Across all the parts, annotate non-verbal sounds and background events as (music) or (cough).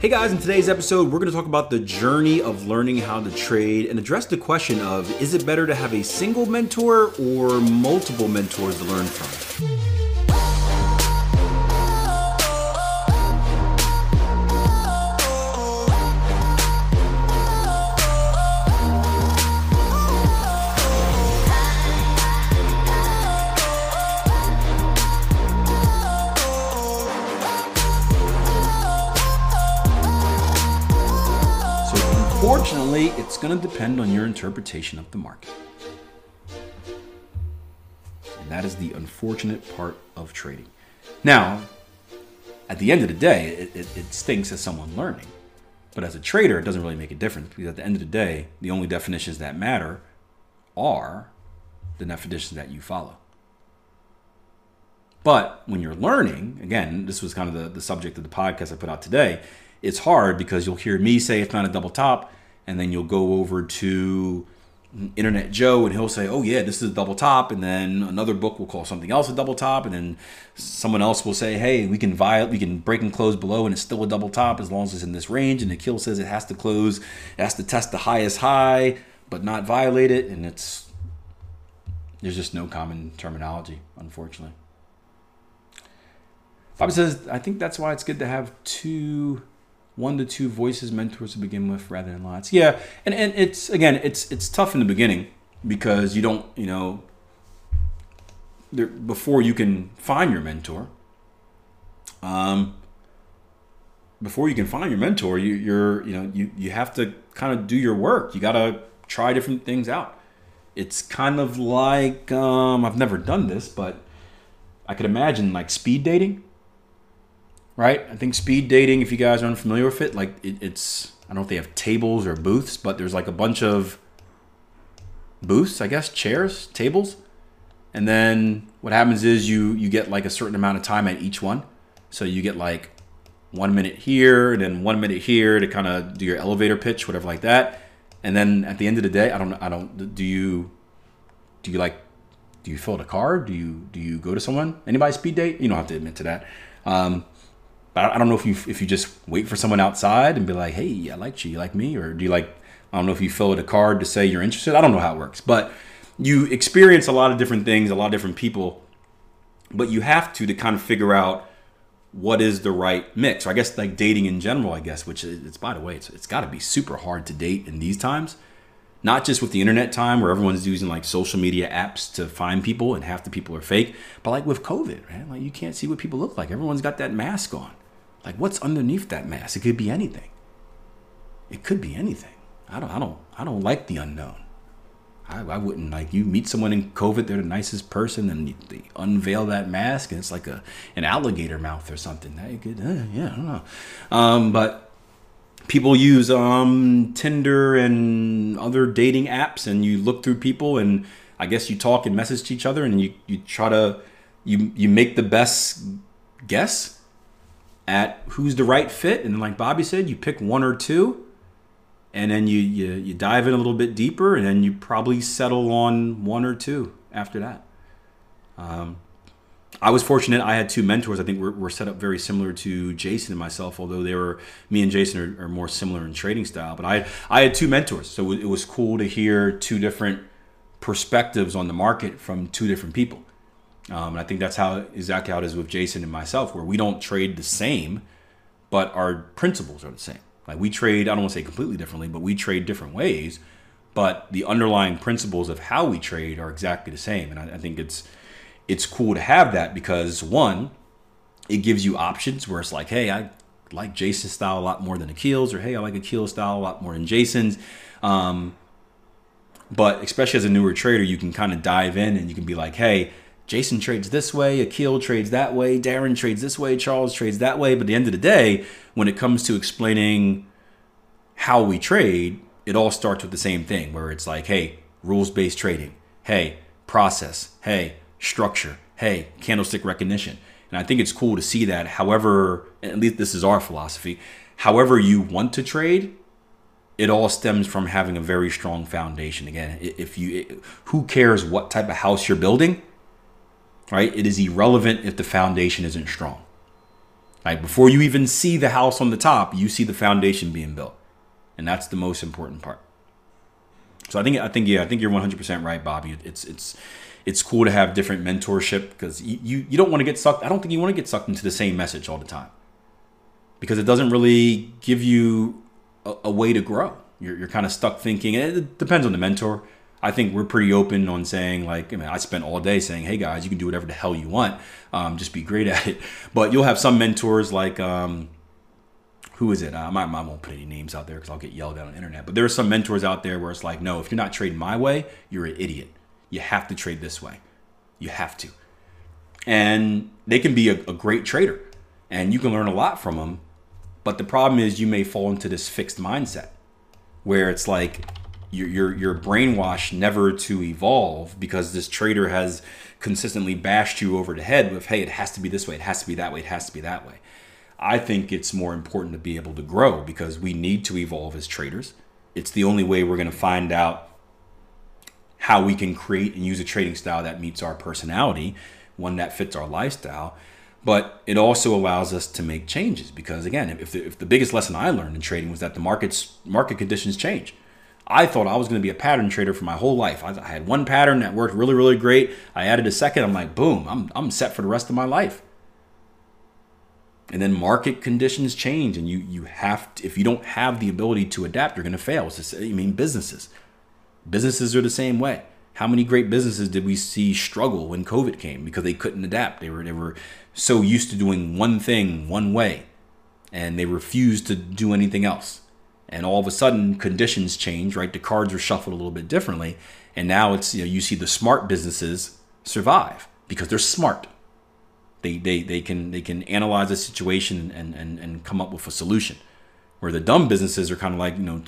Hey guys, in today's episode, we're going to talk about the journey of learning how to trade and address the question of is it better to have a single mentor or multiple mentors to learn from? Unfortunately, it's going to depend on your interpretation of the market. And that is the unfortunate part of trading. Now, at the end of the day, it, it, it, stinks as someone learning. But as a trader, it doesn't really make a difference because at the end of the day, the only definitions that matter are the definitions that you follow. But when you're learning, again, this was kind of the, the subject of the podcast I put out today. It's hard because you'll hear me say it's not a double top, and then you'll go over to Internet Joe and he'll say, "Oh yeah, this is a double top," and then another book will call something else a double top, and then someone else will say, "Hey, we can violate, we can break and close below, and it's still a double top as long as it's in this range." And Akil says it has to close, it has to test the highest high, but not violate it, and it's there's just no common terminology, unfortunately. Bobby says, "I think that's why it's good to have two one to two voices mentors to begin with rather than lots. Yeah, and and it's again it's it's tough in the beginning because you don't you know there, before you can find your mentor. Um, before you can find your mentor, you, you're you know you you have to kind of do your work. You got to try different things out. It's kind of like um, I've never done this, but I could imagine like speed dating right? I think speed dating, if you guys are unfamiliar with it, like it, it's I don't know if they have tables or booths, but there's like a bunch of booths, I guess, chairs, tables, and then what happens is you you get like a certain amount of time at each one. So you get like one minute here and then one minute here to kind of do your elevator pitch, whatever like that. And then at the end of the day, I don't I don't do you do you like do you fill out a card? Do you do you go to someone? Anybody speed date? You don't have to admit to that. Um, but I don't know if you if you just wait for someone outside and be like, "Hey, I like you. You like me?" Or do you like? I don't know if you fill out a card to say you're interested. I don't know how it works, but you experience a lot of different things, a lot of different people. But you have to to kind of figure out what is the right mix. Or I guess like dating in general, I guess, which is, it's by the way, it's it's got to be super hard to date in these times. Not just with the internet time where everyone's using like social media apps to find people and half the people are fake, but like with COVID, right? Like you can't see what people look like. Everyone's got that mask on. Like what's underneath that mask? It could be anything. It could be anything. I don't I don't I don't like the unknown. I, I wouldn't like you meet someone in COVID, they're the nicest person, and they unveil that mask, and it's like a an alligator mouth or something. That you could, uh, yeah, I don't know. Um, but people use um, Tinder and other dating apps, and you look through people, and I guess you talk and message to each other, and you you try to you you make the best guess at who's the right fit, and like Bobby said, you pick one or two, and then you, you you dive in a little bit deeper, and then you probably settle on one or two after that. Um, I was fortunate. I had two mentors. I think we're, we're, set up very similar to Jason and myself, although they were me and Jason are, are more similar in trading style. But I I had two mentors, so it was cool to hear two different perspectives on the market from two different people. Um, and I think that's how exactly how it is with Jason and myself, where we don't trade the same, but our principles are the same. Like we trade, I don't want to say completely differently, but we trade different ways, but the underlying principles of how we trade are exactly the same. And I, I think it's it's cool to have that because one, it gives you options where it's like, hey, I like Jason's style a lot more than Akil's, or hey, I like Akil's style a lot more than Jason's. Um, but especially as a newer trader, you can kind of dive in and you can be like, hey, Jason trades this way, Akil trades that way, Darren trades this way, Charles trades that way. But at the end of the day, when it comes to explaining how we trade, it all starts with the same thing where it's like, hey, rules based trading. Hey, process. Hey, structure. Hey, candlestick recognition. And I think it's cool to see that, however, at least this is our philosophy, however you want to trade, it all stems from having a very strong foundation. Again, if you, who cares what type of house you're building, right? It is irrelevant if the foundation isn't strong. Right? Before you even see the house on the top, you see the foundation being built. And that's the most important part. So I think I think yeah, I think you're 100% right, Bobby. It's it's it's cool to have different mentorship because you, you, you don't want to get sucked. I don't think you want to get sucked into the same message all the time because it doesn't really give you a, a way to grow. You're, you're kind of stuck thinking. It depends on the mentor. I think we're pretty open on saying like, I mean, I spent all day saying, "Hey guys, you can do whatever the hell you want, um, just be great (laughs) at it." But you'll have some mentors like, um, who is it? Uh, I, I won't put any names out there because I'll get yelled at on the internet. But there are some mentors out there where it's like, no, if you're not trading my way, you're an idiot. You have to trade this way. You have to. And they can be a, a great trader and you can learn a lot from them. But the problem is you may fall into this fixed mindset where it's like you're, you're, you're brainwashed never to evolve because this trader has consistently bashed you over the head with, hey, it has to be this way, it has to be that way, it has to be that way. I think it's more important to be able to grow because we need to evolve as traders. It's the only way we're going to find out how we can create and use a trading style that meets our personality, one that fits our lifestyle. But it also allows us to make changes because, again, if the, if the biggest lesson I learned in trading was that the markets market conditions change. I thought I was going to be a pattern trader for my whole life. I, I had one pattern that worked really, really great. I added a second. I'm like, boom, I'm, I'm set for the rest of my life. And then market conditions change, and you you have to, if you don't have the ability to adapt, you're going to fail. It's just, I mean, businesses. Businesses are the same way. How many great businesses did we see struggle when COVID came because they couldn't adapt? They were they were so used to doing one thing one way, and they refused to do anything else. And all of a sudden, conditions change. Right, the cards are shuffled a little bit differently, and now it's you know you see the smart businesses survive because they're smart. They they they can they can analyze a situation and and and come up with a solution. Where the dumb businesses are kind of like you know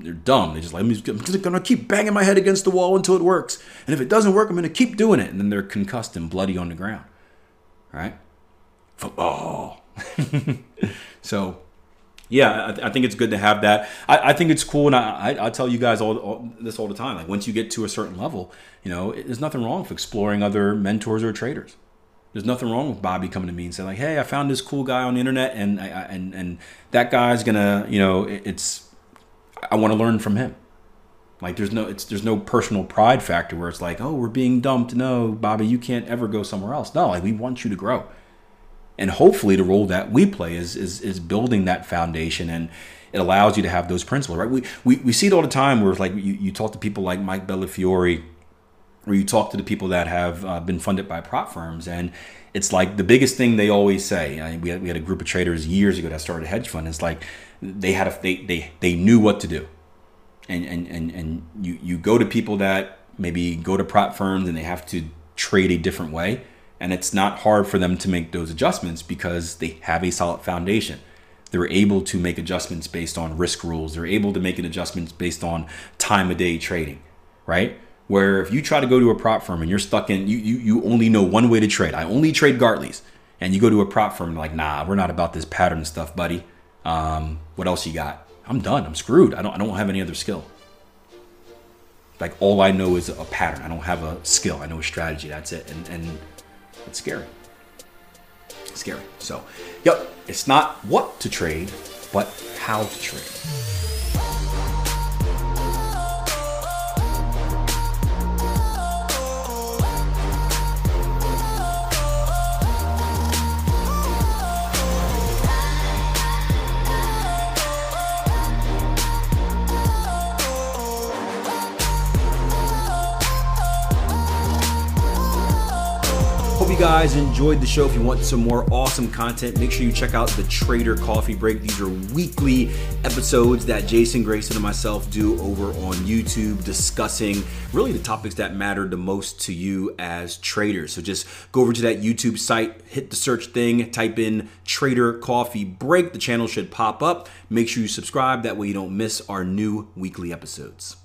they're dumb. They just like, I'm just gonna keep banging my head against the wall until it works. And if it doesn't work, I'm gonna keep doing it. And then they're concussed and bloody on the ground. Right? Football. (laughs) so, yeah, I, th- I, think it's good to have that. I, I think it's cool, and I, I, tell you guys all, all, this all the time. Like once you get to a certain level, you know, it, there's nothing wrong with exploring other mentors or traders. There's nothing wrong with Bobby coming to me and saying like, "Hey, I found this cool guy on the internet, and and and that guy's gonna, you know, it, it's I want to learn from him. Like there's no it's there's no personal pride factor where it's like, oh, we're being dumped. No, Bobby, you can't ever go somewhere else. No, like we want you to grow. And hopefully the role that we play is is is building that foundation and it allows you to have those principles, right? We we, we see it all the time where like you, you talk to people like Mike Bellafiore or you talk to the people that have uh, been funded by prop firms and it's like the biggest thing they always say. I mean, we, had, we had a group of traders years ago that started a hedge fund. It's like they had a they they, they knew what to do, and and and and you you go to people that maybe go to prop firms and they have to trade a different way, and it's not hard for them to make those adjustments because they have a solid foundation. They're able to make adjustments based on risk rules. They're able to make adjustments based on time of day trading, right? Where if you try to go to a prop firm and you're stuck in, you, you, you only know one way to trade. I only trade Gartley's. And you go to a prop firm like, nah, we're not about this pattern stuff, buddy. Um, what else you got? I'm done. I'm screwed. I don't, I don't have any other skill. Like all I know is a pattern. I don't have a skill. I know a strategy. That's it. And, and it's scary. Scary. So, yep, it's not what to trade, but how to trade. Guys enjoyed the show. If you want some more awesome content, make sure you check out the Trader Coffee Break. These are weekly episodes that Jason Graystone and myself do over on YouTube discussing really the topics that matter the most to you as traders. So just go over to that YouTube site, hit the search thing, type in Trader Coffee Break. The channel should pop up. Make sure you subscribe. That way you don't miss our new weekly episodes.